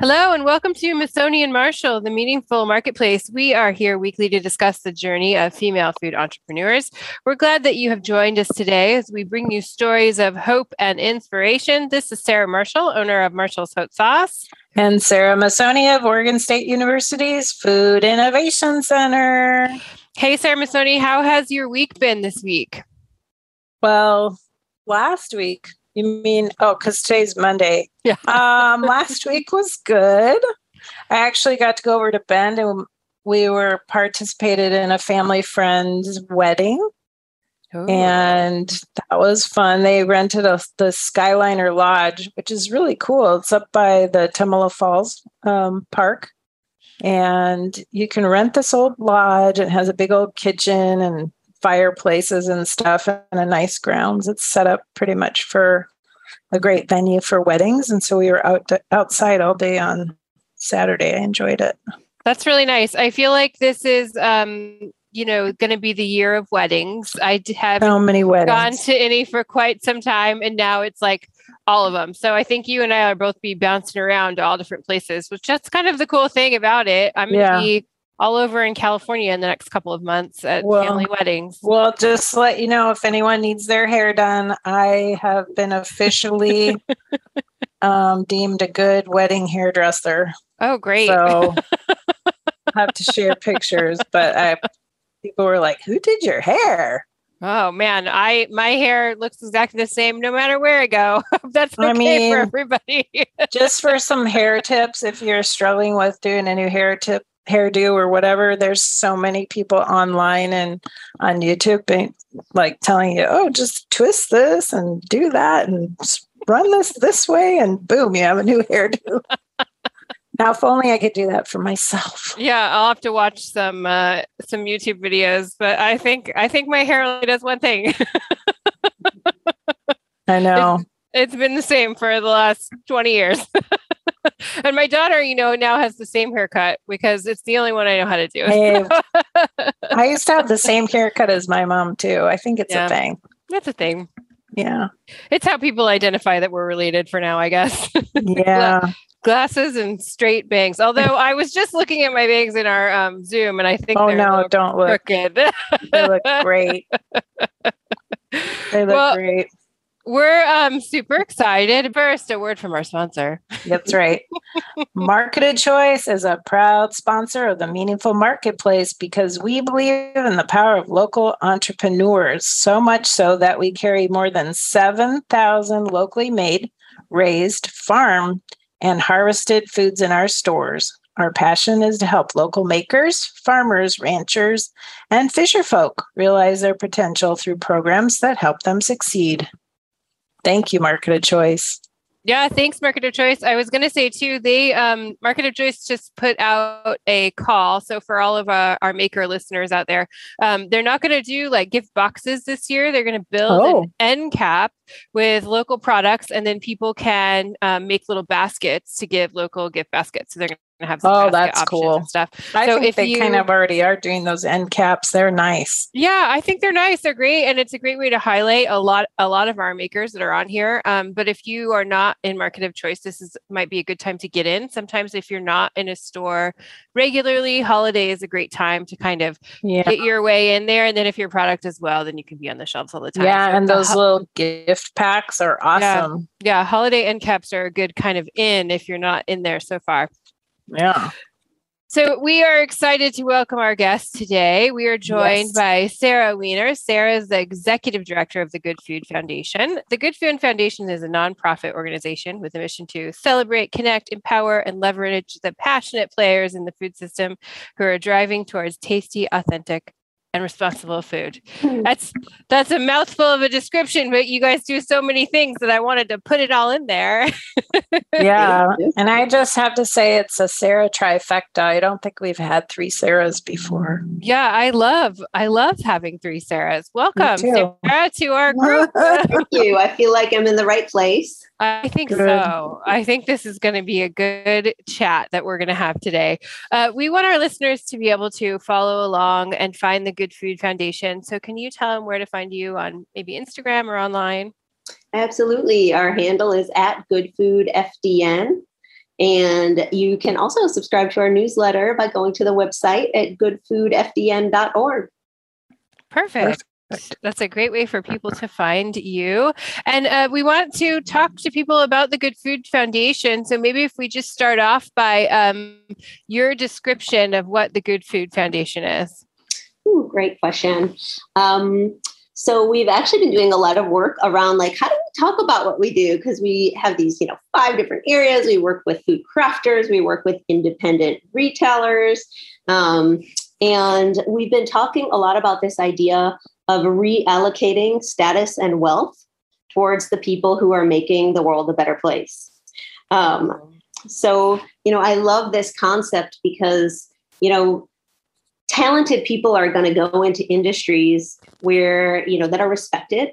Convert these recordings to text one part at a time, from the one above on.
Hello and welcome to Masoni and Marshall, the Meaningful Marketplace. We are here weekly to discuss the journey of female food entrepreneurs. We're glad that you have joined us today as we bring you stories of hope and inspiration. This is Sarah Marshall, owner of Marshall's Hot Sauce. And Sarah Masoni of Oregon State University's Food Innovation Center. Hey, Sarah Masoni, how has your week been this week? Well, last week you mean oh, because today's Monday. Yeah. um, last week was good. I actually got to go over to Bend and we were participated in a family friend's wedding. Ooh. And that was fun. They rented a, the Skyliner Lodge, which is really cool. It's up by the Tumalo Falls um, Park. And you can rent this old lodge. It has a big old kitchen and fireplaces and stuff and a nice grounds. It's set up pretty much for a great venue for weddings. And so we were out to, outside all day on Saturday. I enjoyed it. That's really nice. I feel like this is, um, you know, going to be the year of weddings. I have so many weddings. gone to any for quite some time, and now it's like all of them. So I think you and I are both be bouncing around to all different places, which that's kind of the cool thing about it. I'm going to be all over in California in the next couple of months at well, family weddings. Well, just let you know if anyone needs their hair done, I have been officially um, deemed a good wedding hairdresser. Oh, great! So I have to share pictures, but I people were like, "Who did your hair?" Oh man, I my hair looks exactly the same no matter where I go. That's okay I mean, for everybody. just for some hair tips, if you're struggling with doing a new hair tip hairdo or whatever there's so many people online and on youtube being, like telling you oh just twist this and do that and run this this way and boom you have a new hairdo. Now if only i could do that for myself. Yeah i'll have to watch some uh some youtube videos but i think i think my hair only does one thing. I know. It's, it's been the same for the last 20 years and my daughter, you know, now has the same haircut because it's the only one I know how to do. I used to have the same haircut as my mom too. I think it's yeah, a thing. That's a thing. Yeah. It's how people identify that we're related for now, I guess. Yeah. Glasses and straight bangs. Although I was just looking at my bangs in our um, Zoom and I think oh no, don't look. Crooked. they look great. They look well, great. We're um, super excited. First, a word from our sponsor. That's right. Market of Choice is a proud sponsor of the Meaningful Marketplace because we believe in the power of local entrepreneurs, so much so that we carry more than 7,000 locally made, raised, farm, and harvested foods in our stores. Our passion is to help local makers, farmers, ranchers, and fisher folk realize their potential through programs that help them succeed. Thank you, Market of Choice. Yeah, thanks, Market of Choice. I was going to say too, they um, Market of Choice just put out a call. So for all of our, our maker listeners out there, um, they're not going to do like gift boxes this year. They're going to build oh. an end cap with local products, and then people can um, make little baskets to give local gift baskets. So they're going have oh that's cool. stuff. I so think they you, kind of already are doing those end caps. They're nice. Yeah i think they're nice. They're great and it's a great way to highlight a lot a lot of our makers that are on here. Um, but if you are not in market of choice this is might be a good time to get in. Sometimes if you're not in a store regularly holiday is a great time to kind of yeah. get your way in there. And then if your product is well then you can be on the shelves all the time. Yeah so and those ho- little gift packs are awesome. Yeah, yeah holiday end caps are a good kind of in if you're not in there so far yeah. So we are excited to welcome our guest today. We are joined yes. by Sarah Weiner. Sarah is the executive director of the Good Food Foundation. The Good Food Foundation is a nonprofit organization with a mission to celebrate, connect, empower, and leverage the passionate players in the food system who are driving towards tasty, authentic, and responsible food. That's that's a mouthful of a description, but you guys do so many things that I wanted to put it all in there. yeah. And I just have to say it's a Sarah trifecta. I don't think we've had three Sarahs before. Yeah, I love I love having three Sarahs. Welcome Sarah to our group. Thank you. I feel like I'm in the right place. I think good. so. I think this is going to be a good chat that we're going to have today. Uh, we want our listeners to be able to follow along and find the Good Food Foundation. So, can you tell them where to find you on maybe Instagram or online? Absolutely. Our handle is at Good Food FDN. And you can also subscribe to our newsletter by going to the website at goodfoodfdn.org. Perfect. That's a great way for people to find you. And uh, we want to talk to people about the Good Food Foundation. So maybe if we just start off by um, your description of what the Good Food Foundation is. Ooh, great question. Um, so we've actually been doing a lot of work around like how do we talk about what we do because we have these you know five different areas. We work with food crafters, we work with independent retailers, um, and we've been talking a lot about this idea of reallocating status and wealth towards the people who are making the world a better place. Um, so, you know, I love this concept because, you know, talented people are going to go into industries where, you know, that are respected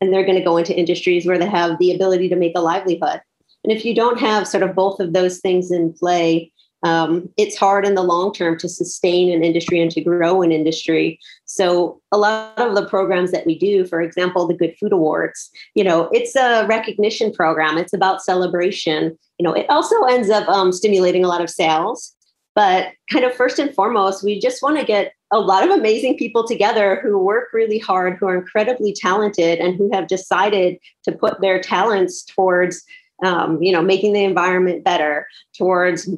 and they're going to go into industries where they have the ability to make a livelihood. And if you don't have sort of both of those things in play, um, it's hard in the long term to sustain an industry and to grow an industry. So a lot of the programs that we do, for example, the Good Food Awards, you know, it's a recognition program. It's about celebration. You know, it also ends up um, stimulating a lot of sales. But kind of first and foremost, we just want to get a lot of amazing people together who work really hard, who are incredibly talented, and who have decided to put their talents towards um, you know, making the environment better, towards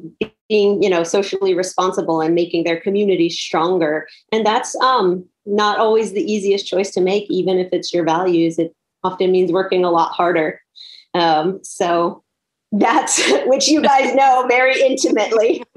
being, you know, socially responsible and making their community stronger. And that's um, not always the easiest choice to make, even if it's your values. It often means working a lot harder. Um, so that's which you guys know very intimately.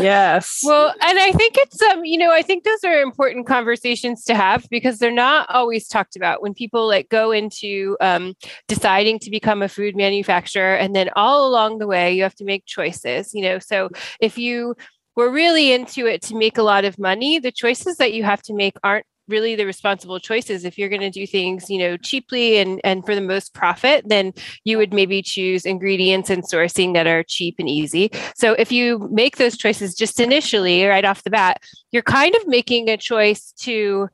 yes. Well, and I think it's um, you know, I think those are important conversations to have because they're not always talked about when people like go into um, deciding to become a food manufacturer, and then all along the way you have to make choices. You know, so if you were really into it to make a lot of money, the choices that you have to make aren't really the responsible choices. If you're going to do things you know cheaply and and for the most profit then you would maybe choose ingredients and sourcing that are cheap and easy. So if you make those choices just initially right off the bat you're kind of making a choice to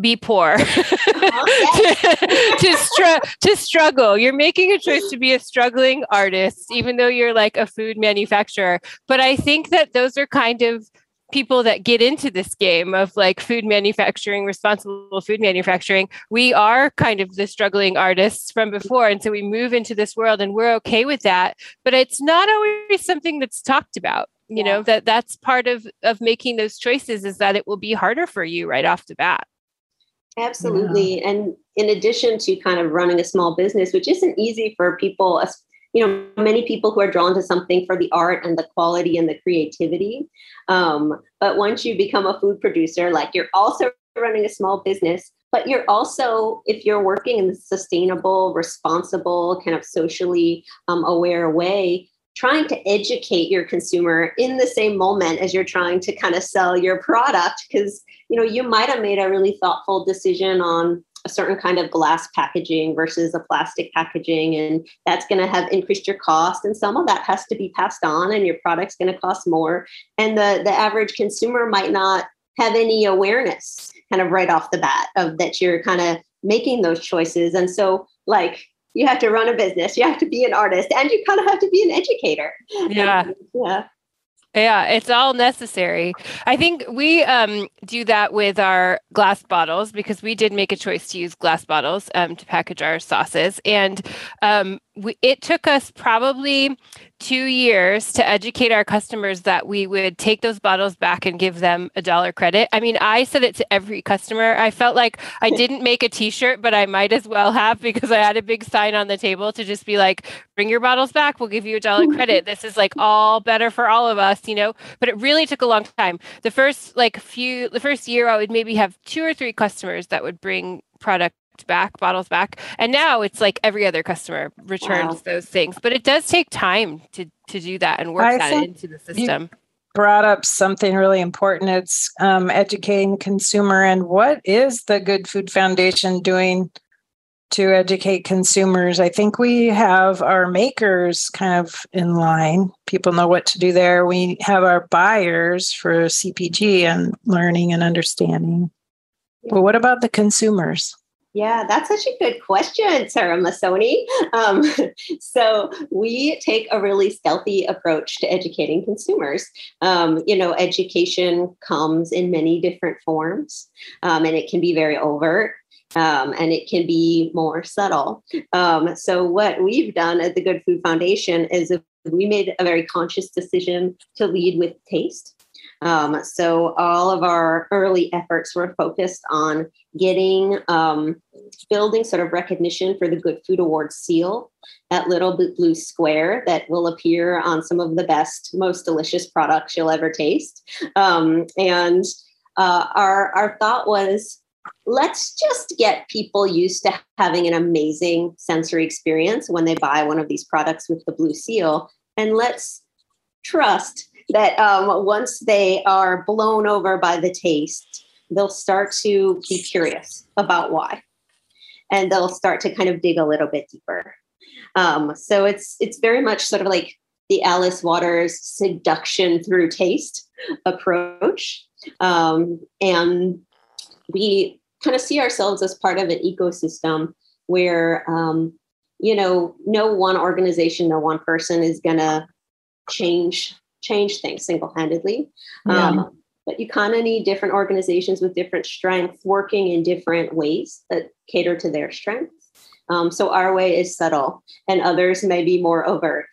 be poor. Uh-huh, to, str- to struggle. You're making a choice to be a struggling artist even though you're like a food manufacturer. But i think that those are kind of people that get into this game of like food manufacturing, responsible food manufacturing, we are kind of the struggling artists from before. And so we move into this world and we're okay with that. But it's not always something that's talked about. You yeah. know, that that's part of of making those choices is that it will be harder for you right off the bat. Absolutely. Yeah. And in addition to kind of running a small business, which isn't easy for people, you know many people who are drawn to something for the art and the quality and the creativity. Um, but once you become a food producer like you're also running a small business but you're also if you're working in a sustainable responsible kind of socially um, aware way trying to educate your consumer in the same moment as you're trying to kind of sell your product because you know you might have made a really thoughtful decision on a certain kind of glass packaging versus a plastic packaging and that's going to have increased your cost and some of that has to be passed on and your product's going to cost more. And the the average consumer might not have any awareness kind of right off the bat of that you're kind of making those choices. And so like you have to run a business you have to be an artist and you kind of have to be an educator. Yeah. And, yeah yeah, it's all necessary. I think we um, do that with our glass bottles because we did make a choice to use glass bottles um, to package our sauces. And um, we, it took us probably two years to educate our customers that we would take those bottles back and give them a dollar credit. I mean, I said it to every customer. I felt like I didn't make a t shirt, but I might as well have because I had a big sign on the table to just be like, bring your bottles back. We'll give you a dollar credit. This is like all better for all of us, you know? But it really took a long time. The first like few, the first year, I would maybe have two or three customers that would bring product back, bottles back. And now it's like every other customer returns wow. those things. But it does take time to to do that and work I that into the system. Brought up something really important. It's um, educating consumer and what is the Good Food Foundation doing to educate consumers? I think we have our makers kind of in line. People know what to do there. We have our buyers for CPG and learning and understanding. But what about the consumers? Yeah, that's such a good question, Sarah Masoni. Um, so we take a really stealthy approach to educating consumers. Um, you know, education comes in many different forms, um, and it can be very overt. Um, and it can be more subtle. Um, so, what we've done at the Good Food Foundation is we made a very conscious decision to lead with taste. Um, so all of our early efforts were focused on getting um, building sort of recognition for the Good Food Award seal, that little blue square that will appear on some of the best, most delicious products you'll ever taste. Um, and uh, our our thought was let's just get people used to having an amazing sensory experience when they buy one of these products with the blue seal and let's trust that um, once they are blown over by the taste, they'll start to be curious about why, and they'll start to kind of dig a little bit deeper. Um, so it's it's very much sort of like the Alice Waters seduction through taste approach, um, and we kind of see ourselves as part of an ecosystem where um, you know no one organization, no one person is to change change things single-handedly. Yeah. um, but you kind of need different organizations with different strengths working in different ways that cater to their strengths. Um, so our way is subtle and others may be more overt.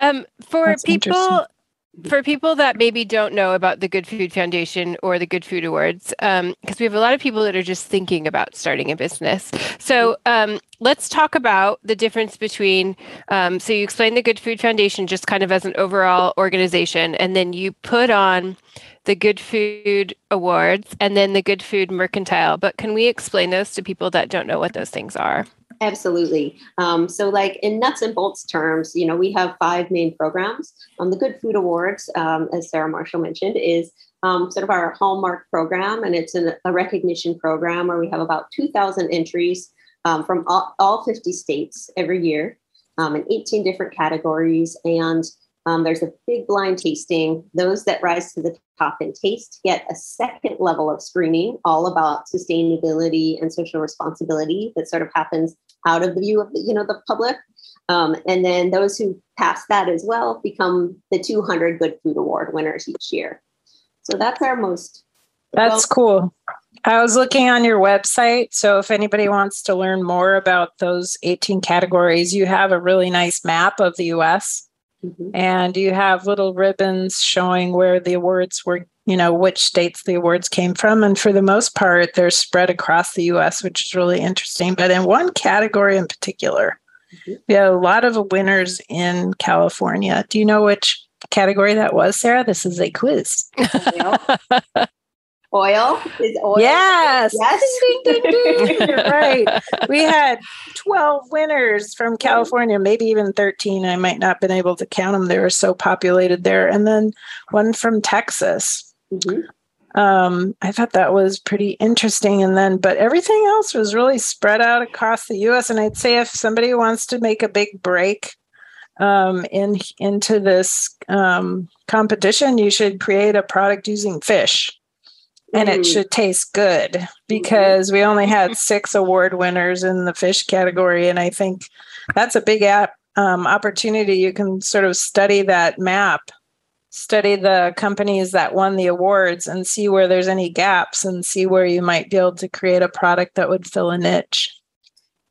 Um, for That's people for people that maybe don't know about the Good Food Foundation or the Good Food Awards, because um, we have a lot of people that are just thinking about starting a business. So um, let's talk about the difference between. Um, so you explain the Good Food Foundation just kind of as an overall organization, and then you put on the Good Food Awards and then the Good Food Mercantile. But can we explain those to people that don't know what those things are? Absolutely. Um, so, like in nuts and bolts terms, you know, we have five main programs. Um, the Good Food Awards, um, as Sarah Marshall mentioned, is um, sort of our hallmark program, and it's an, a recognition program where we have about 2,000 entries um, from all, all, 50 states every year um, in 18 different categories. And um, there's a big blind tasting. Those that rise to the top in taste get a second level of screening, all about sustainability and social responsibility that sort of happens out of the view of the, you know the public. Um, and then those who pass that as well become the 200 Good Food Award winners each year. So that's our most. That's cool. I was looking on your website. So if anybody wants to learn more about those 18 categories, you have a really nice map of the US Mm-hmm. And you have little ribbons showing where the awards were, you know, which states the awards came from. And for the most part, they're spread across the US, which is really interesting. But in one category in particular, mm-hmm. we have a lot of winners in California. Do you know which category that was, Sarah? This is a quiz. oil is oil. Yes. Yes. Ding, ding, ding, right. We had 12 winners from California, maybe even 13. I might not have been able to count them. They were so populated there. And then one from Texas. Mm-hmm. Um, I thought that was pretty interesting. And then, but everything else was really spread out across the US. And I'd say if somebody wants to make a big break um, in into this um, competition, you should create a product using fish and it mm. should taste good mm-hmm. because we only had six award winners in the fish category and i think that's a big app, um, opportunity you can sort of study that map study the companies that won the awards and see where there's any gaps and see where you might be able to create a product that would fill a niche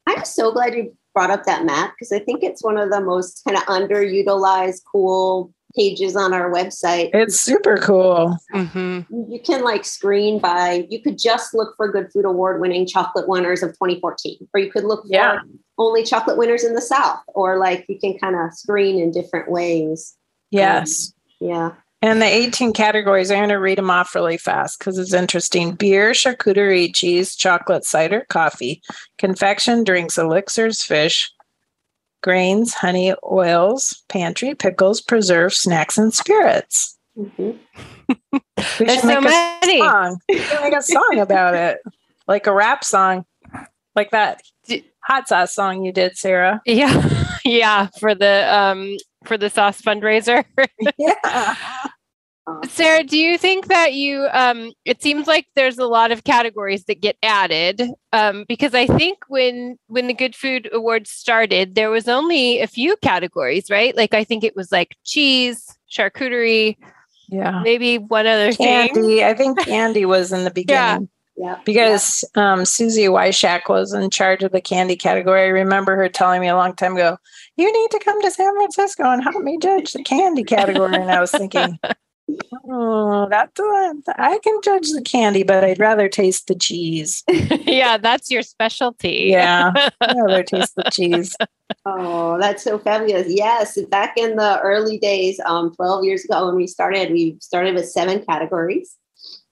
i'm so glad you brought up that map because I think it's one of the most kind of underutilized, cool pages on our website. It's super cool. Mm-hmm. You can like screen by, you could just look for Good Food Award winning chocolate winners of 2014, or you could look for yeah. only chocolate winners in the South, or like you can kind of screen in different ways. Yes. Um, yeah. And the 18 categories, I'm going to read them off really fast because it's interesting. Beer, charcuterie, cheese, chocolate, cider, coffee, confection, drinks, elixirs, fish, grains, honey, oils, pantry, pickles, preserves, snacks, and spirits. Mm-hmm. we There's so many. Song. Make a song about it, like a rap song, like that hot sauce song you did, Sarah. Yeah, yeah, for the um for the sauce fundraiser. yeah. Sarah, do you think that you um it seems like there's a lot of categories that get added um because I think when when the Good Food Awards started there was only a few categories, right? Like I think it was like cheese, charcuterie, yeah. Maybe one other candy. thing. I think candy was in the beginning. Yeah. Because yeah. Um, Susie Wyshak was in charge of the candy category. I remember her telling me a long time ago, you need to come to San Francisco and help me judge the candy category. And I was thinking, oh, that's one. I can judge the candy, but I'd rather taste the cheese. yeah, that's your specialty. Yeah, I'd rather taste the cheese. Oh, that's so fabulous. Yes, back in the early days, um, 12 years ago when we started, we started with seven categories.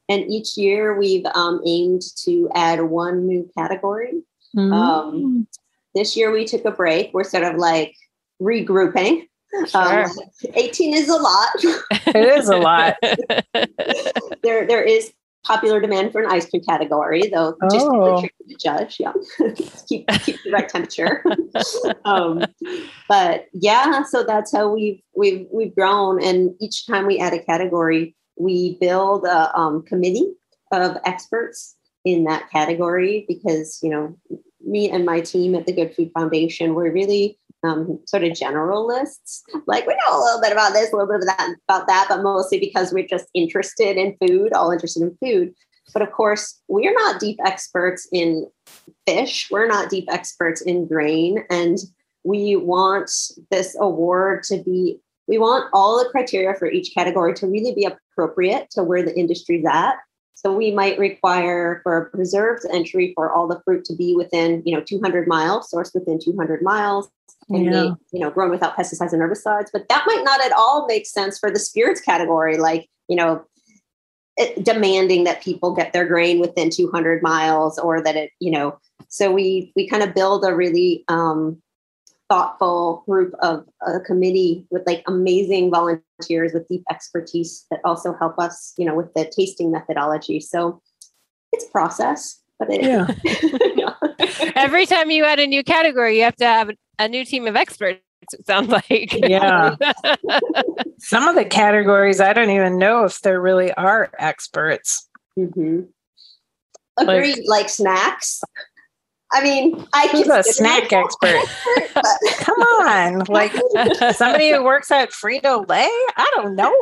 And each year we've um, aimed to add one new category. Mm. Um, this year we took a break. We're sort of like regrouping. Sure. Um, 18 is a lot. it is a lot. there, there is popular demand for an ice cream category, though just oh. to judge. Yeah, keep keep the right temperature. um, but yeah, so that's how we've we've we've grown, and each time we add a category, we build a um, committee of experts in that category because you know me and my team at the Good Food Foundation, we're really um, sort of generalists. Like we know a little bit about this, a little bit of that, about that, but mostly because we're just interested in food, all interested in food. But of course, we're not deep experts in fish. We're not deep experts in grain. And we want this award to be, we want all the criteria for each category to really be appropriate to where the industry's at. So we might require for a preserves entry for all the fruit to be within, you know, 200 miles, sourced within 200 miles, and yeah. be, you know, grown without pesticides and herbicides. But that might not at all make sense for the spirits category, like, you know, it, demanding that people get their grain within 200 miles or that it, you know, so we we kind of build a really um, thoughtful group of a committee with like amazing volunteers with deep expertise that also help us, you know, with the tasting methodology. So it's process, but it, yeah. yeah. Every time you add a new category, you have to have a new team of experts. It sounds like. Yeah. Some of the categories, I don't even know if there really are experts. Mm-hmm. Agreed. Like, like snacks. I mean, I Who's a snack expert? Come on, like somebody who works at Frito Lay. I don't know.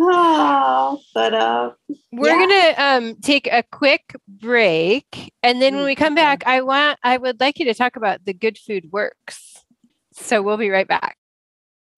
oh, but uh, we're yeah. gonna um, take a quick break, and then when we come back, I want I would like you to talk about the Good Food Works. So we'll be right back.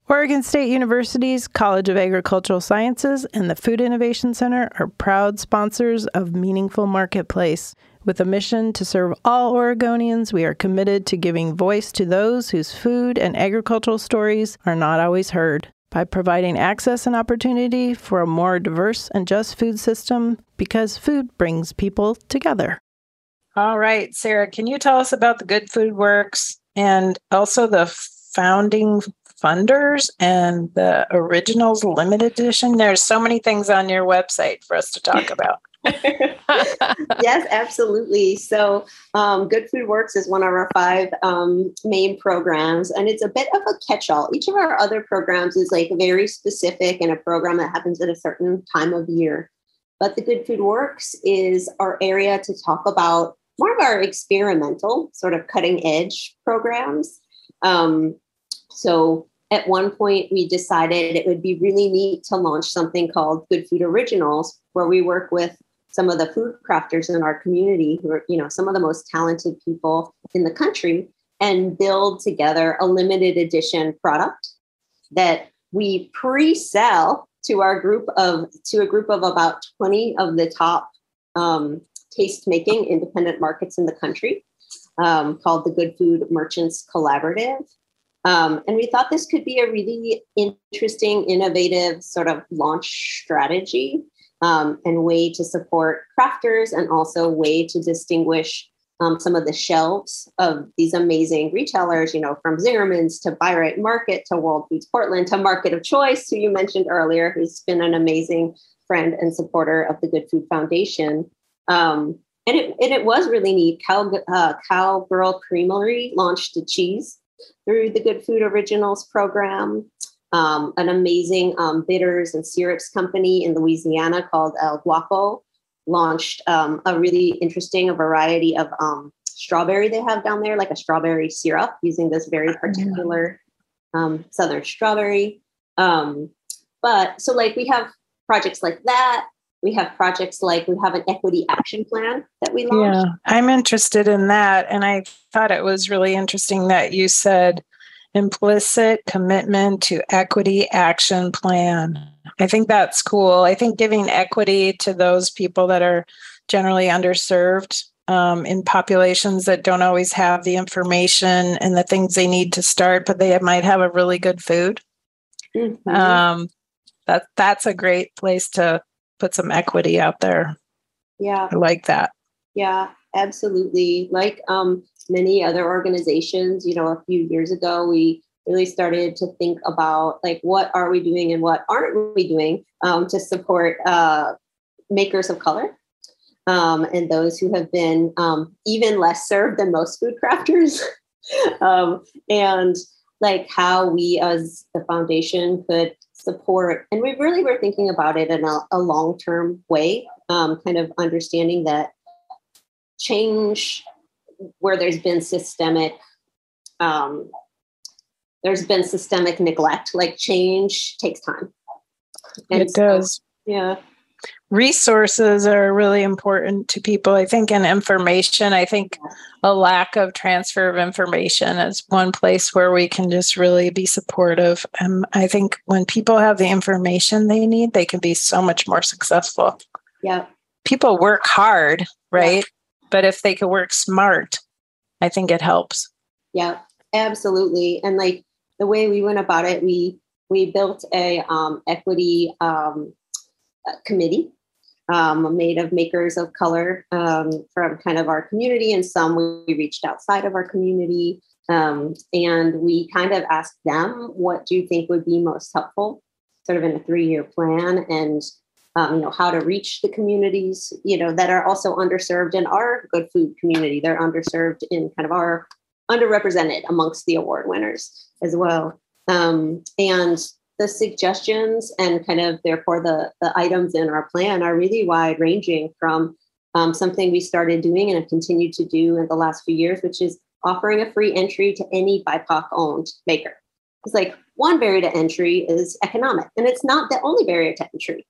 Oregon State University's College of Agricultural Sciences and the Food Innovation Center are proud sponsors of Meaningful Marketplace. With a mission to serve all Oregonians, we are committed to giving voice to those whose food and agricultural stories are not always heard. By providing access and opportunity for a more diverse and just food system, because food brings people together. All right, Sarah, can you tell us about the Good Food Works and also the founding funders and the originals limited edition. There's so many things on your website for us to talk about. yes, absolutely. So, um, Good Food Works is one of our five um, main programs, and it's a bit of a catch all. Each of our other programs is like very specific and a program that happens at a certain time of year. But the Good Food Works is our area to talk about more of our experimental, sort of cutting edge programs. Um, so, at one point we decided it would be really neat to launch something called Good Food Originals, where we work with some of the food crafters in our community who are, you know, some of the most talented people in the country and build together a limited edition product that we pre-sell to our group of to a group of about 20 of the top um, taste making independent markets in the country um, called the good food merchants collaborative um, and we thought this could be a really interesting innovative sort of launch strategy um, and way to support crafters and also way to distinguish um, some of the shelves of these amazing retailers, you know, from Zingerman's to Bi-Rite Market to World Foods Portland to Market of Choice, who you mentioned earlier, who's been an amazing friend and supporter of the Good Food Foundation. Um, and it, and it was really neat. Cow, uh, Cowgirl Creamery launched a cheese through the Good Food Originals program um, an amazing um, bitters and syrups company in Louisiana called El Guapo launched um, a really interesting a variety of um, strawberry they have down there, like a strawberry syrup using this very oh, particular um, southern strawberry. Um, but so, like, we have projects like that. We have projects like we have an equity action plan that we launched. Yeah, I'm interested in that. And I thought it was really interesting that you said implicit commitment to equity action plan. I think that's cool. I think giving equity to those people that are generally underserved um, in populations that don't always have the information and the things they need to start, but they might have a really good food. Mm-hmm. Um, that that's a great place to put some equity out there. Yeah, I like that. Yeah, absolutely. Like um, many other organizations, you know, a few years ago, we really started to think about like what are we doing and what aren't we doing um, to support uh, makers of color um, and those who have been um, even less served than most food crafters um, and like how we as the foundation could support and we really were thinking about it in a, a long-term way um, kind of understanding that change where there's been systemic um, there's been systemic neglect like change takes time. And it does. so, yeah resources are really important to people i think and information i think a lack of transfer of information is one place where we can just really be supportive and i think when people have the information they need they can be so much more successful yeah people work hard right yeah. But if they could work smart, I think it helps. Yeah, absolutely. And like the way we went about it, we we built a um, equity um, committee um, made of makers of color um, from kind of our community, and some we reached outside of our community. Um, and we kind of asked them, what do you think would be most helpful, sort of in a three year plan? And um, you know how to reach the communities you know that are also underserved in our good food community they're underserved in kind of our underrepresented amongst the award winners as well um, and the suggestions and kind of therefore the, the items in our plan are really wide ranging from um, something we started doing and have continued to do in the last few years which is offering a free entry to any bipoc owned maker it's like one barrier to entry is economic and it's not the only barrier to entry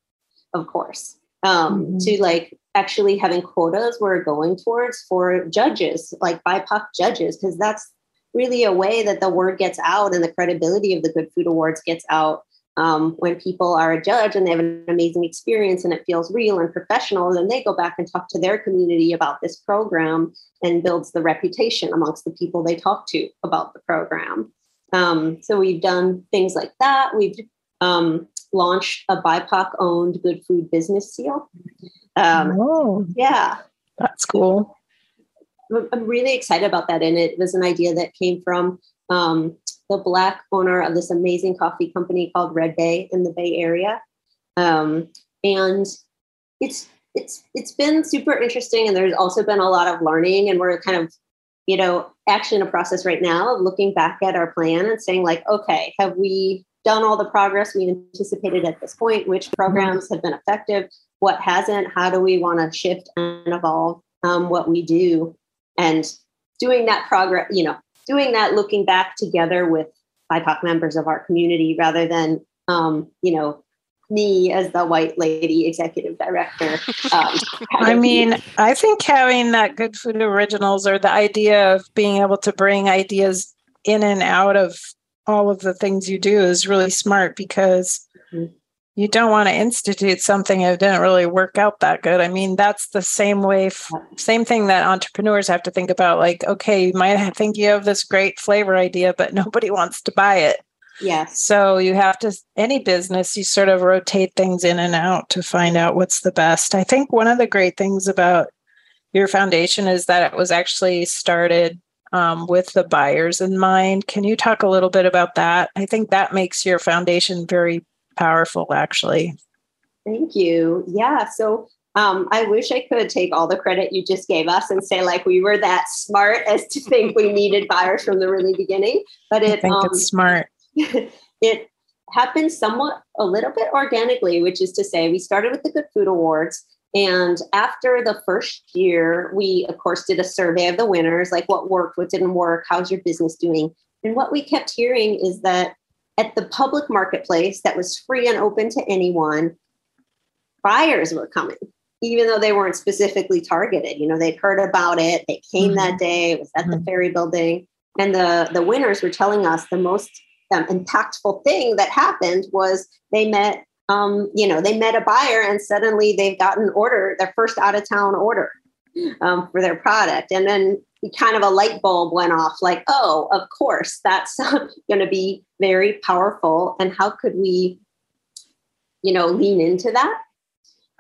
of course, um, mm-hmm. to like actually having quotas we're going towards for judges, like BIPOC judges, because that's really a way that the word gets out and the credibility of the Good Food Awards gets out. Um, when people are a judge and they have an amazing experience and it feels real and professional, then they go back and talk to their community about this program and builds the reputation amongst the people they talk to about the program. Um, so we've done things like that. We've um, launched a BIPOC owned good food business seal. Um, oh, yeah. That's cool. I'm really excited about that. And it was an idea that came from um, the Black owner of this amazing coffee company called Red Bay in the Bay Area. Um, and it's it's it's been super interesting. And there's also been a lot of learning and we're kind of you know actually in a process right now of looking back at our plan and saying like okay have we done all the progress we anticipated at this point, which programs have been effective, what hasn't, how do we want to shift and evolve um, what we do, and doing that progress, you know, doing that looking back together with BIPOC members of our community rather than, um, you know, me as the white lady executive director. Um, I mean, I think having that Good Food Originals or the idea of being able to bring ideas in and out of all of the things you do is really smart because mm-hmm. You don't want to institute something that didn't really work out that good. I mean, that's the same way, same thing that entrepreneurs have to think about. Like, okay, you might think you have this great flavor idea, but nobody wants to buy it. Yes. So you have to, any business, you sort of rotate things in and out to find out what's the best. I think one of the great things about your foundation is that it was actually started um, with the buyers in mind. Can you talk a little bit about that? I think that makes your foundation very powerful, actually. Thank you. Yeah. So um, I wish I could take all the credit you just gave us and say like we were that smart as to think we needed buyers from the really beginning. But it, I think um, it's smart. it happened somewhat a little bit organically, which is to say, we started with the Good Food Awards. And after the first year, we, of course, did a survey of the winners like what worked, what didn't work, how's your business doing? And what we kept hearing is that at the public marketplace that was free and open to anyone, buyers were coming, even though they weren't specifically targeted. You know, they'd heard about it, they came mm-hmm. that day, it was at mm-hmm. the ferry building. And the, the winners were telling us the most um, impactful thing that happened was they met um, you know they met a buyer and suddenly they've got an order their first out of town order um, for their product and then kind of a light bulb went off like oh of course that's going to be very powerful and how could we you know lean into that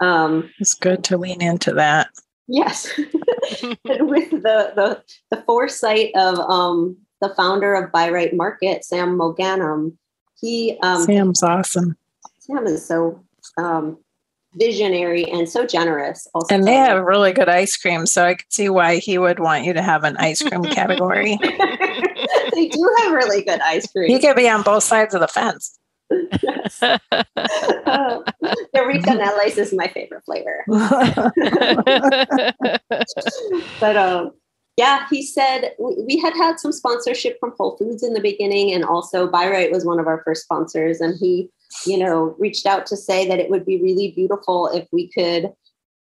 um, it's good to lean into that yes and with the, the the foresight of um, the founder of Bi-Rite Market, Sam Mogannam. He um, Sam's awesome. Sam is so um, visionary and so generous. Also, and they have really good ice cream, so I could see why he would want you to have an ice cream category. they do have really good ice cream. He could be on both sides of the fence. yes. uh, the Ricanelas is my favorite flavor. but um, yeah, he said we had had some sponsorship from Whole Foods in the beginning, and also Bi-Rite was one of our first sponsors. And he, you know, reached out to say that it would be really beautiful if we could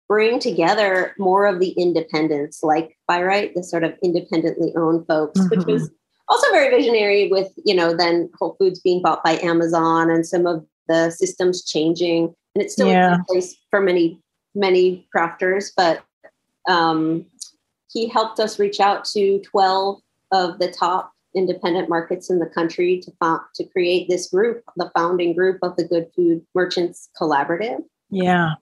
bring together more of the independents, like Bi-Rite, the sort of independently owned folks, mm-hmm. which was also very visionary. With you know, then Whole Foods being bought by Amazon and some of the systems changing, and it's still yeah. in place for many many crafters, but um, he helped us reach out to 12 of the top independent markets in the country to, to create this group, the founding group of the Good Food Merchants Collaborative. Yeah.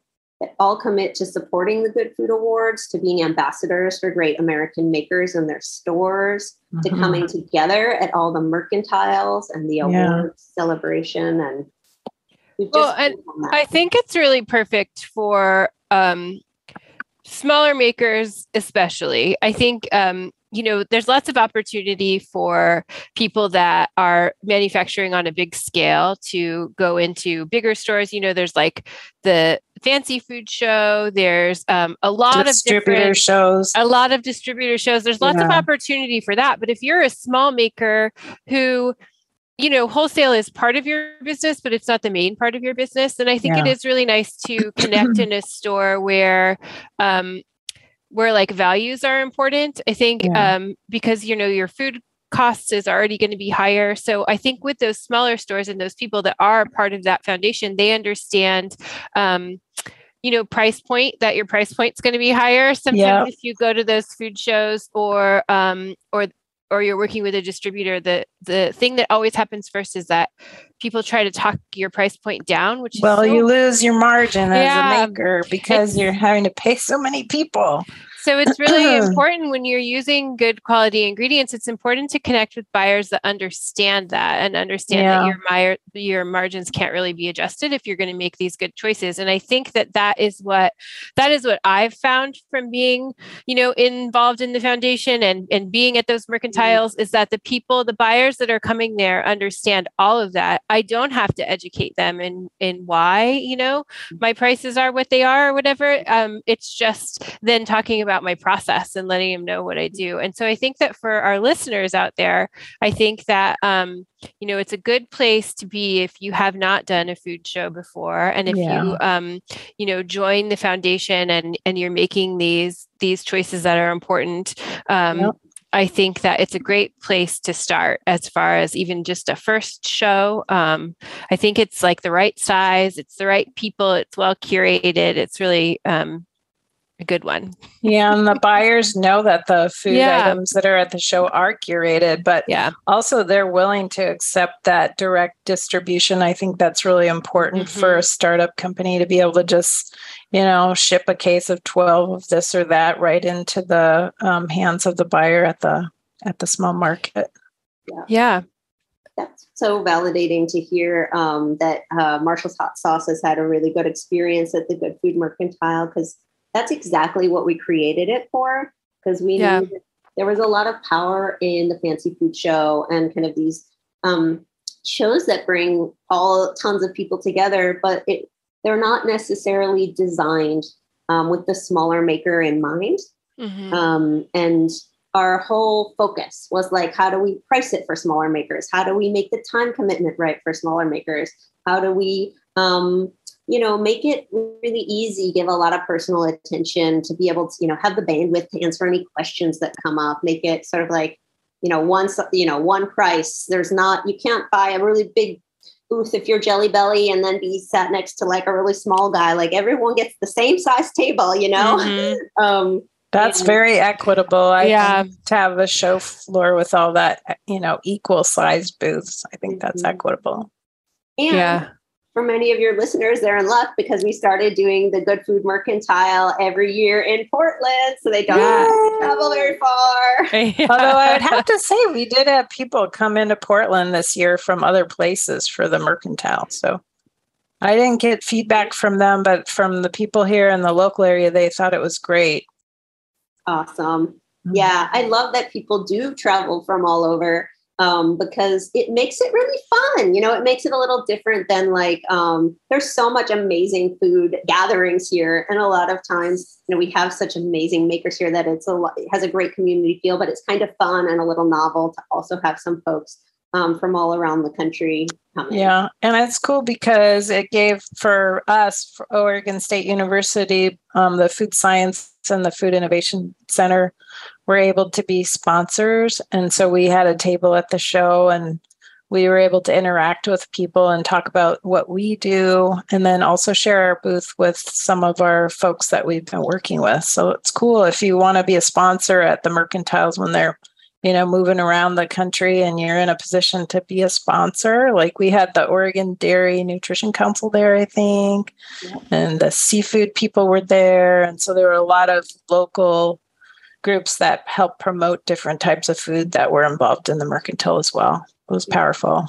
That all commit to supporting the Good Food Awards, to being ambassadors for great American makers and their stores, mm-hmm. to coming together at all the mercantiles and the yeah. awards celebration. And well, and I think it's really perfect for um, smaller makers especially i think um, you know there's lots of opportunity for people that are manufacturing on a big scale to go into bigger stores you know there's like the fancy food show there's um, a lot distributor of distributor shows a lot of distributor shows there's lots yeah. of opportunity for that but if you're a small maker who you know, wholesale is part of your business, but it's not the main part of your business. And I think yeah. it is really nice to connect in a store where, um, where like values are important. I think yeah. um, because you know your food costs is already going to be higher. So I think with those smaller stores and those people that are part of that foundation, they understand. Um, you know price point that your price point is going to be higher sometimes yep. if you go to those food shows or um or or you're working with a distributor, the the thing that always happens first is that people try to talk your price point down, which well, so, you lose your margin yeah, as a maker because you're having to pay so many people. So it's really important when you're using good quality ingredients. It's important to connect with buyers that understand that and understand yeah. that your your margins can't really be adjusted if you're going to make these good choices. And I think that that is what that is what I've found from being, you know, involved in the foundation and and being at those mm-hmm. mercantiles mm-hmm. is that the people, the buyers that are coming there understand all of that. I don't have to educate them in in why, you know, mm-hmm. my prices are what they are or whatever. Um, it's just then talking about about my process and letting them know what I do. And so I think that for our listeners out there, I think that um, you know it's a good place to be if you have not done a food show before, and if yeah. you um, you know join the foundation and and you're making these these choices that are important. Um, yep. I think that it's a great place to start as far as even just a first show. Um, I think it's like the right size, it's the right people, it's well curated. It's really um, a good one. yeah, and the buyers know that the food yeah. items that are at the show are curated, but yeah, also they're willing to accept that direct distribution. I think that's really important mm-hmm. for a startup company to be able to just you know, ship a case of 12 of this or that right into the um, hands of the buyer at the at the small market. Yeah. yeah. That's so validating to hear um, that uh, Marshall's Hot Sauce has had a really good experience at the Good Food Mercantile because that's exactly what we created it for. Because we yeah. knew there was a lot of power in the fancy food show and kind of these um, shows that bring all tons of people together, but it they're not necessarily designed um, with the smaller maker in mind. Mm-hmm. Um, and our whole focus was like, how do we price it for smaller makers? How do we make the time commitment right for smaller makers? How do we, um, you know, make it really easy, give a lot of personal attention to be able to, you know, have the bandwidth to answer any questions that come up, make it sort of like, you know, one, you know, one price. There's not, you can't buy a really big booth if you're jelly belly and then be sat next to like a really small guy. Like everyone gets the same size table you know? Mm-hmm. um that's and, very equitable. I yeah. to have a show floor with all that you know equal size booths. I think mm-hmm. that's equitable. And yeah for many of your listeners, they're in luck because we started doing the Good Food Mercantile every year in Portland. So they don't have to travel very far. Yeah. Although I would have to say, we did have people come into Portland this year from other places for the Mercantile. So I didn't get feedback from them, but from the people here in the local area, they thought it was great. Awesome. Mm-hmm. Yeah, I love that people do travel from all over um, because it makes it really fun. You know, it makes it a little different than like um, there's so much amazing food gatherings here, and a lot of times, you know, we have such amazing makers here that it's a lot, it has a great community feel, but it's kind of fun and a little novel to also have some folks um, from all around the country. Coming. Yeah, and it's cool because it gave for us, for Oregon State University, um, the Food Science and the Food Innovation Center were able to be sponsors. And so we had a table at the show and we were able to interact with people and talk about what we do and then also share our booth with some of our folks that we've been working with. So it's cool if you want to be a sponsor at the mercantiles when they're you know moving around the country and you're in a position to be a sponsor like we had the Oregon Dairy Nutrition Council there I think yeah. and the seafood people were there and so there were a lot of local groups that help promote different types of food that were involved in the mercantile as well. It was powerful.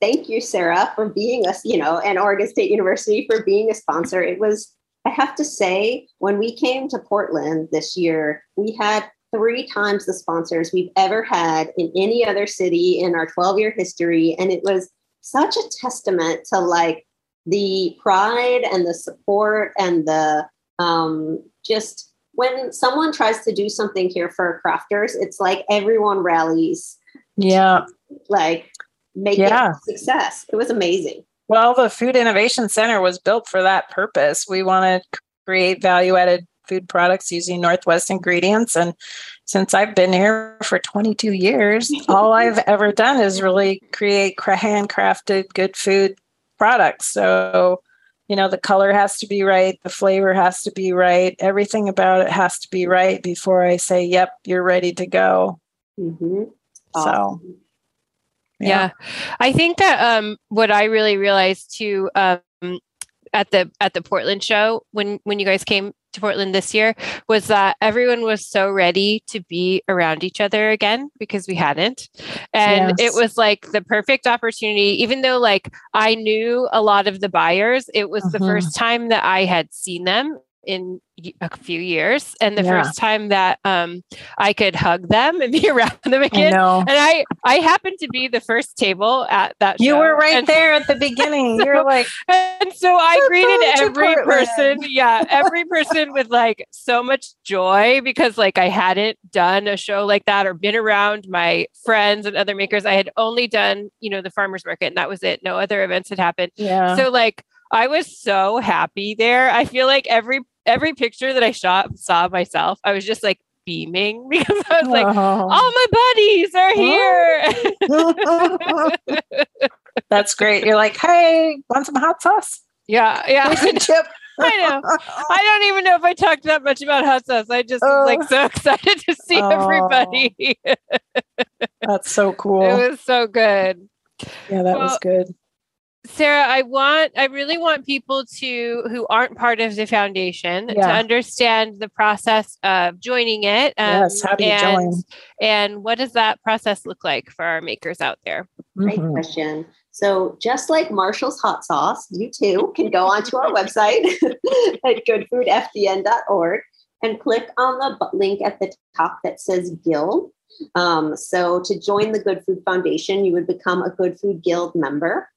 Thank you, Sarah, for being us, you know, and Oregon State University for being a sponsor. It was, I have to say, when we came to Portland this year, we had three times the sponsors we've ever had in any other city in our 12 year history. And it was such a testament to like the pride and the support and the um, just when someone tries to do something here for crafters, it's like everyone rallies. Yeah. Like make yeah. it a success. It was amazing. Well, the Food Innovation Center was built for that purpose. We want to create value added food products using Northwest ingredients. And since I've been here for 22 years, all I've ever done is really create handcrafted good food products. So you know the color has to be right the flavor has to be right everything about it has to be right before i say yep you're ready to go mm-hmm. awesome. so yeah. yeah. i think that um what i really realized too um at the at the portland show when when you guys came to Portland this year was that everyone was so ready to be around each other again because we hadn't. And yes. it was like the perfect opportunity, even though like I knew a lot of the buyers, it was uh-huh. the first time that I had seen them in a few years and the Yeah. first time that um I could hug them and be around them again. know. And I I happened to be the first table at that You were right and, there at the beginning. You're like, And so I greeted every Portland. person, yeah, every person with like so much joy because like I hadn't done a show like that or been around my friends and other makers. I had only done, you know, the farmers market and that was it. No other events had happened. yeah. So like I was so happy there. I feel like every every picture that I shot saw myself, I was just like beaming because I was like, Oh. all my buddies are here. That's great. You're like, hey, want some hot sauce? yeah, yeah. Chip. I know. I don't even know if I talked that much about hot sauce. I just was like Oh. so excited to see Oh. everybody. That's so cool. It was so good. yeah, that was good. Sarah, I want I really want people to who aren't part of the foundation to understand the process of joining it. um, Yes, how do you and, join? And what does that process look like for our makers out there? Great Mhm. question. So, just like Marshall's hot sauce, you too can go onto our website at goodfoodfdn.org and click on the link at the top that says Guild. Um, so, to join the Good Food Foundation, you would become a Good Food Guild member.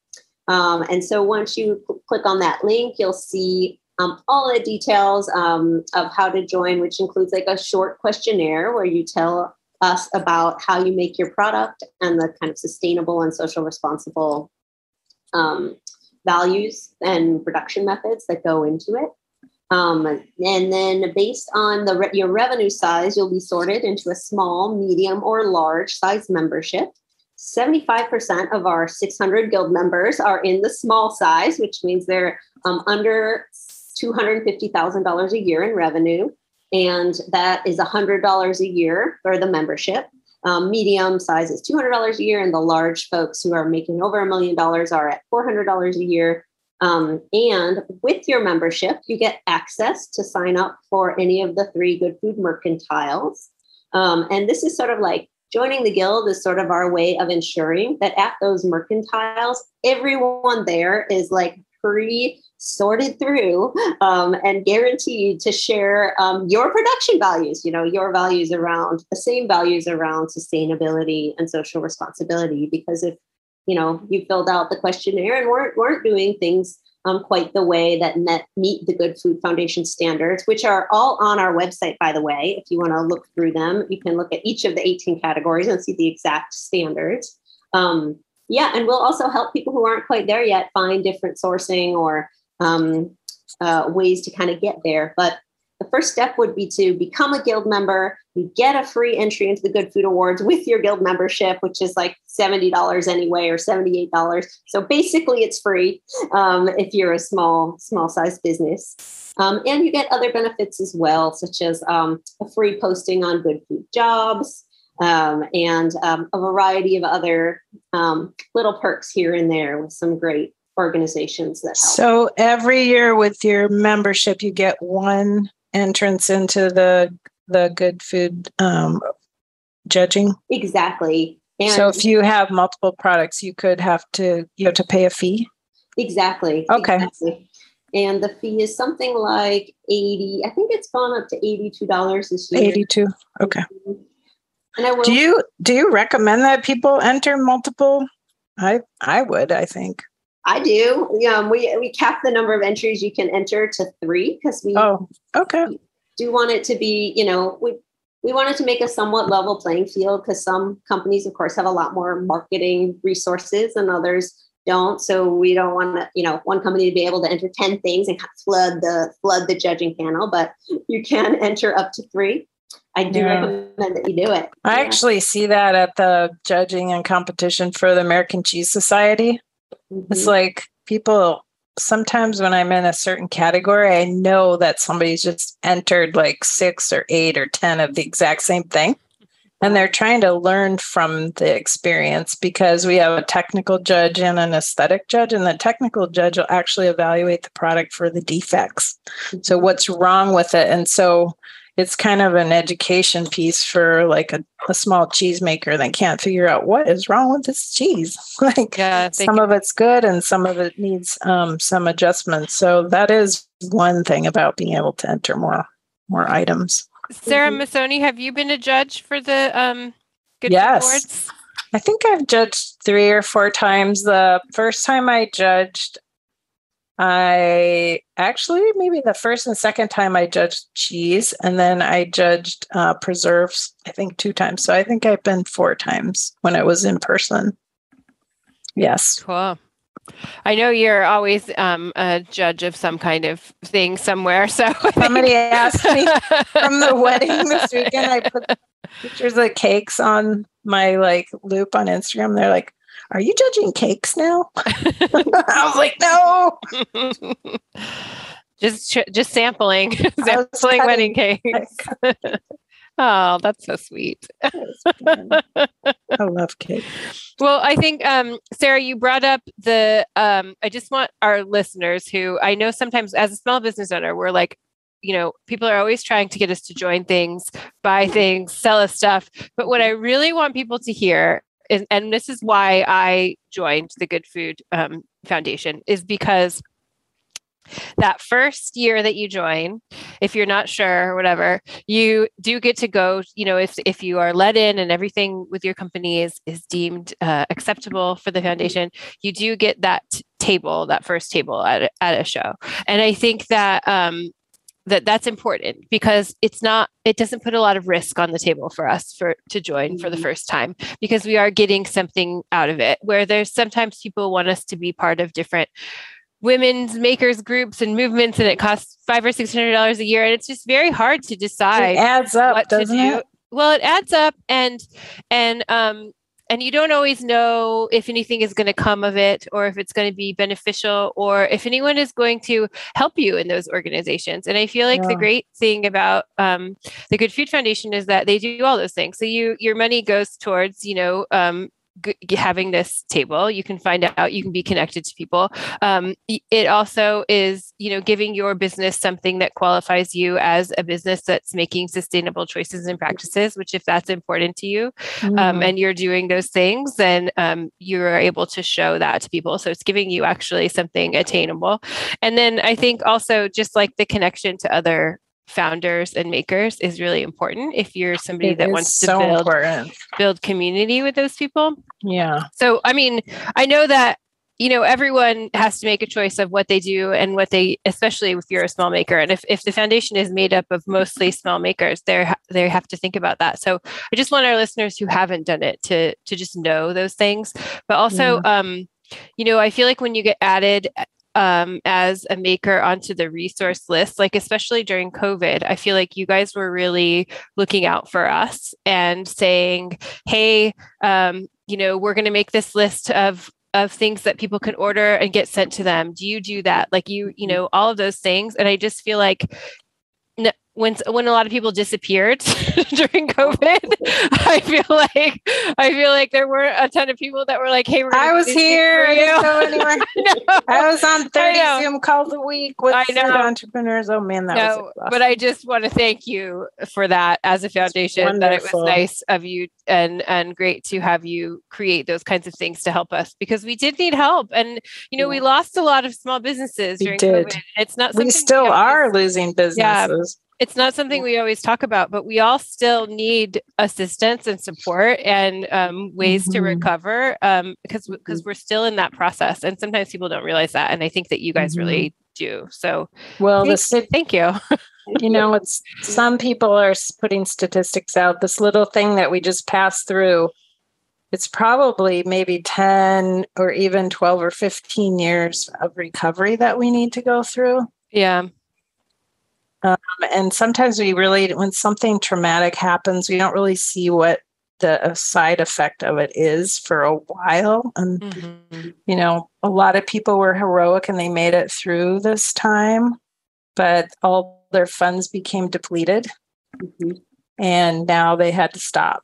Um, and so, once you cl- click on that link, you'll see um, all the details um, of how to join, which includes like a short questionnaire where you tell us about how you make your product and the kind of sustainable and social responsible um, values and production methods that go into it. Um, and then based on the re- your revenue size, you'll be sorted into a small, medium, or large size membership. 75% of our 600 guild members are in the small size, which means they're um, under $250,000 a year in revenue and that is $100 a year for the membership. Um, medium size is $200 a year, and the large folks who are making over a million dollars are at $400 a year. Um, and with your membership, you get access to sign up for any of the three Good Food Mercantiles. Um, and this is sort of like joining the guild is sort of our way of ensuring that at those mercantiles, everyone there is like pre sorted through um, and guaranteed to share um, your production values, you know, your values around the same values around sustainability and social responsibility. Because if, you know, you filled out the questionnaire and weren't, weren't doing things um, quite the way that net meet the Good Food Foundation standards, which are all on our website, by the way. If you want to look through them, you can look at each of the 18 categories and see the exact standards. Um, yeah, and we'll also help people who aren't quite there yet find different sourcing or um, uh, ways to kind of get there. But first step would be to become a guild member. You get a free entry into the Good Food Awards with your guild membership, which is like $70 anyway or $78. So basically it's free um, if you're a small, small size business. Um, and you get other benefits as well, such as um, a free posting on Good Food Jobs, um, and um, a variety of other um, little perks here and there with some great organizations that help. So every year with your membership, you get one entrance into the the good food um, judging. exactly. And so if you have multiple products, you could have to you have to pay a fee. exactly. Okay. Exactly. And the fee is something like 80, I think it's gone up to $82 this year. Eighty two. Okay. And I will Do you do you recommend that people enter multiple? I I would. I think. I do. Um, we we cap the number of entries you can enter to three because we Oh, okay. do want it to be, you know, we we wanted to make a somewhat level playing field because some companies, of course, have a lot more marketing resources and others don't. So we don't want to, you know, one company to be able to enter 10 things and kind of flood the flood the judging panel, but you can enter up to three. I do Yeah. recommend that you do it. I Yeah. actually see that at the judging and competition for the American Cheese Society. It's Mhm. like people sometimes when I'm in a certain category, I know that somebody's just entered like six or eight or 10 of the exact same thing. And they're trying to learn from the experience because we have a technical judge and an aesthetic judge, and the technical judge will actually evaluate the product for the defects. So, what's wrong with it? And so, it's kind of an education piece for like a, a small cheesemaker that can't figure out what is wrong with this cheese. like Yeah, some of it's good and some of it needs um, some adjustments. So that is one thing about being able to enter more more items. Sarah Mhm. Masoni, have you been a judge for the um, Good Food Yes. Awards? I think I've judged three or four times. The first time I judged, I actually maybe the first and second time I judged cheese, and then I judged uh, preserves. I think two times. So I think I've been four times when I was in person. Yes. Cool. I know you're always um, a judge of some kind of thing somewhere. So Somebody asked me from the wedding this weekend. I put pictures of cakes on my like loop on Instagram. They're like, "Are you judging cakes now?" I was like, "No." just just sampling, sampling wedding cakes. oh, that's so sweet. I love cake. Well, I think um, Sarah, you brought up the. Um, I just want our listeners who I know sometimes as a small business owner, we're like, you know, people are always trying to get us to join things, buy things, sell us stuff. But what I really want people to hear is, and this is why I joined the Good Food um, Foundation, is because that first year that you join if you're not sure or whatever you do get to go you know if if you are let in and everything with your company is is deemed uh, acceptable for the foundation you do get that table that first table at at a show. And i think that um that that's important because it's not it doesn't put a lot of risk on the table for us for to join for the Mhm. first time because we are getting something out of it where there's sometimes people want us to be part of different women's makers groups and movements and it costs five or six hundred dollars a year and it's just very hard to decide. It adds up, what to doesn't do it? well it adds up and and um and you don't always know if anything is going to come of it or if it's going to be beneficial or if anyone is going to help you in those organizations. And i feel like the great thing about um, the good food foundation is that they do all those things. So you your money goes towards you know um, having this table you can find out you can be connected to people. Um, it also is you know giving your business something that qualifies you as a business that's making sustainable choices and practices which if that's important to you um, Mhm. and you're doing those things then um, you're able to show that to people. So it's giving you actually something attainable. And then i think also just like the connection to other founders and makers is really important if you're somebody It that wants to so build important. build community with those people Yeah. so, I mean, I know that, you know, everyone has to make a choice of what they do and what they, especially if you're a small maker. And if, if the foundation is made up of mostly small makers, they they have to think about that. So I just want our listeners who haven't done it to, to just know those things. But also, um, you know, I feel like when you get added um, as a maker onto the resource list, like especially during COVID, I feel like you guys were really looking out for us and saying, hey, um, you know, we're going to make this list of of things that people can order and get sent to them. Do you do that? Like you, you know, all of those things. And I just feel like when when a lot of people disappeared during COVID, I feel like I feel like there were a ton of people that were like, "Hey, we're I was here. I didn't go anywhere. No. I was on 30 know. Zoom calls a week with I know. entrepreneurs. Oh man, that no, was exhausting. but I just want to thank you for that as a foundation. That it was nice of you and and great to have you create those kinds of things to help us because we did need help, and you know we lost a lot of small businesses We during did. COVID. It's not we still are losing businesses. It's not something we always talk about, but we all still need assistance and support and um, ways to Mhm. recover um, because because we're still in that process, and sometimes people don't realize that, and I think that you guys Mhm. really do. So Well, the thank, you. you know, it's some people are putting statistics out. This little thing that we just passed through, it's probably maybe 10 or even 12 or 15 years of recovery that we need to go through. Yeah. And sometimes we really, when something traumatic happens, we don't really see what the uh, side effect of it is for a while. And, Mhm. you know, a lot of people were heroic and they made it through this time, but all their funds became depleted. Mhm. and now they had to stop.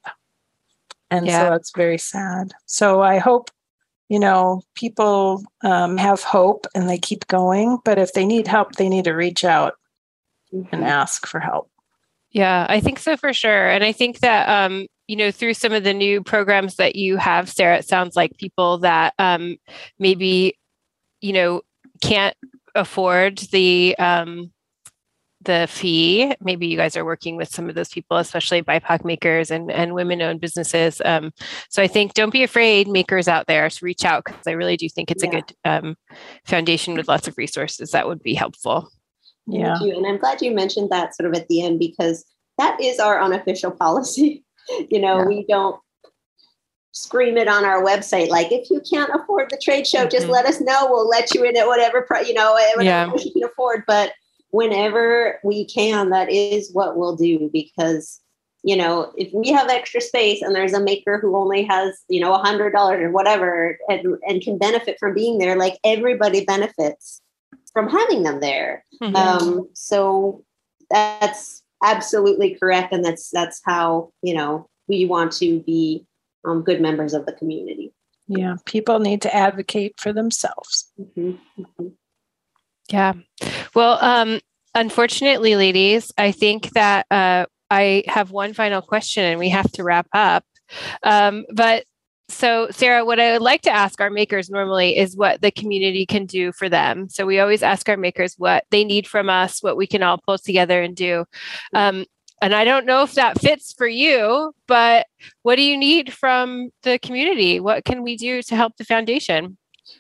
And Yeah. so that's very sad. So I hope, you know, people um, have hope and they keep going. But if they need help, they need to reach out and Mhm. ask for help. Yeah, I think so for sure. And I think that, um, you know, through some of the new programs that you have, Sarah, it sounds like people that um, maybe, you know, can't afford the um, the fee. Maybe you guys are working with some of those people, especially BIPOC makers and, and women owned businesses. Um, so I think don't be afraid, makers out there, to reach out because I really do think it's yeah. a good um, foundation with lots of resources that would be helpful. Yeah. Thank you. And I'm glad you mentioned that sort of at the end because that is our unofficial policy. you know, yeah. we don't scream it on our website like if you can't afford the trade show mm-hmm. just let us know we'll let you in at whatever price you know whatever yeah. you can afford but whenever we can that is what we'll do because you know if we have extra space and there's a maker who only has you know a hundred dollars or whatever and, and can benefit from being there like everybody benefits from having them there mm-hmm. um, so that's absolutely correct and that's that's how you know we want to be um, good members of the community yeah people need to advocate for themselves mm-hmm. Mm-hmm. yeah well um unfortunately ladies i think that uh i have one final question and we have to wrap up um but so, Sarah, what I would like to ask our makers normally is what the community can do for them. So, we always ask our makers what they need from us, what we can all pull together and do. Um, and I don't know if that fits for you, but what do you need from the community? What can we do to help the foundation?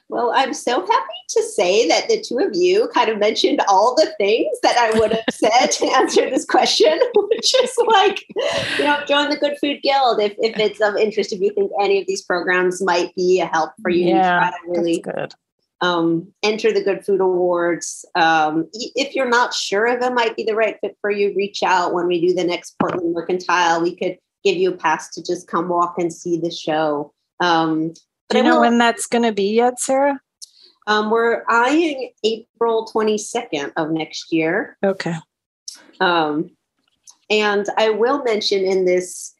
Well, I'm so happy to say that the two of you kind of mentioned all the things that I would have said to answer this question, which is like, you know, join the Good Food Guild if, if it's of interest, if you think any of these programs might be a help for you. Yeah, really good. Um, enter the Good Food Awards. Um, if you're not sure if it might be the right fit for you, reach out when we do the next Portland Mercantile. We could give you a pass to just come walk and see the show. Um, do you know when that's going to be yet, Sarah? Um, we're eyeing April 22nd of next year. Okay. Um, and I will mention in this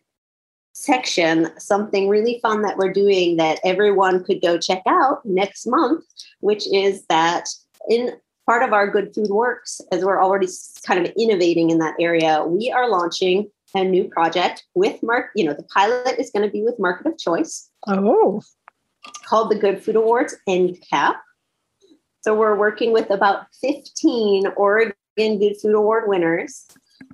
section something really fun that we're doing that everyone could go check out next month, which is that in part of our Good Food Works, as we're already kind of innovating in that area, we are launching a new project with Mark. You know, the pilot is going to be with Market of Choice. Oh called the Good Food Awards end cap. So we're working with about 15 Oregon Good Food Award winners.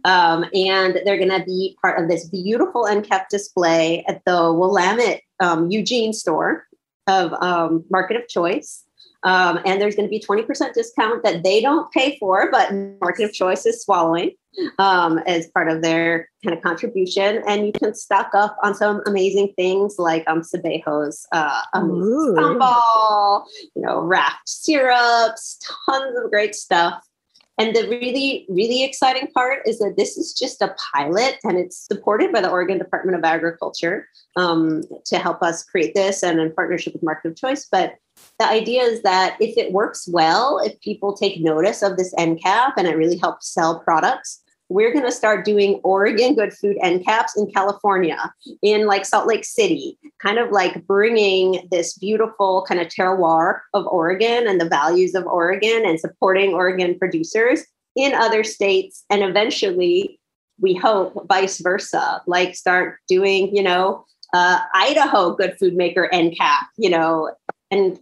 Um, and they're going to be part of this beautiful end cap display at the Willamette um, Eugene store of um, Market of Choice. Um, and there's going to be 20% discount that they don't pay for, but Market of Choice is swallowing um, as part of their kind of contribution. And you can stock up on some amazing things like um, Sebejo's uh, sambal, you know, raft syrups, tons of great stuff. And the really, really exciting part is that this is just a pilot and it's supported by the Oregon Department of Agriculture um, to help us create this and in partnership with Market of Choice. But the idea is that if it works well, if people take notice of this end cap and it really helps sell products, we're going to start doing Oregon Good Food end caps in California, in like Salt Lake City, kind of like bringing this beautiful kind of terroir of Oregon and the values of Oregon and supporting Oregon producers in other states. And eventually, we hope vice versa, like start doing, you know, uh, Idaho Good Food Maker end cap, you know, and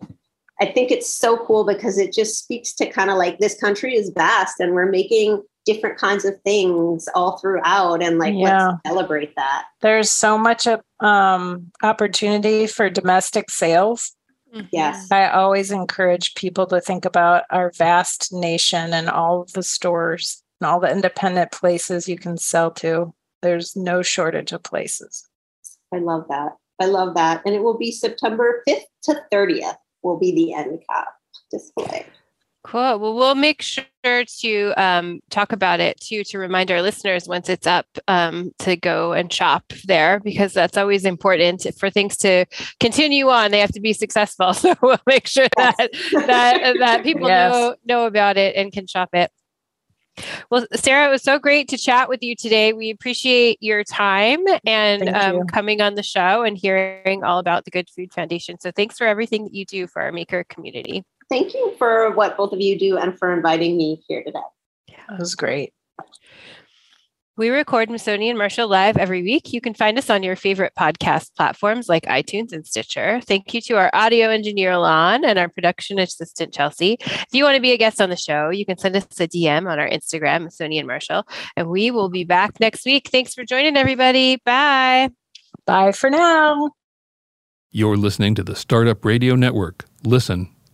I think it's so cool because it just speaks to kind of like this country is vast and we're making different kinds of things all throughout and like yeah. let's celebrate that. There's so much um, opportunity for domestic sales. Mm-hmm. Yes. I always encourage people to think about our vast nation and all of the stores and all the independent places you can sell to. There's no shortage of places. I love that. I love that. And it will be September 5th to 30th will be the end cap display. Cool. Well, we'll make sure to um, talk about it too to remind our listeners once it's up um, to go and shop there because that's always important for things to continue on. They have to be successful, so we'll make sure that that that people yes. know know about it and can shop it. Well, Sarah, it was so great to chat with you today. We appreciate your time and um, coming on the show and hearing all about the Good Food Foundation. So thanks for everything that you do for our maker community. Thank you for what both of you do and for inviting me here today. Yeah, that was great. We record Masoni and Marshall live every week. You can find us on your favorite podcast platforms like iTunes and Stitcher. Thank you to our audio engineer, Lon, and our production assistant, Chelsea. If you want to be a guest on the show, you can send us a DM on our Instagram, Masoni and Marshall, and we will be back next week. Thanks for joining, everybody. Bye. Bye for now. You're listening to the Startup Radio Network. Listen,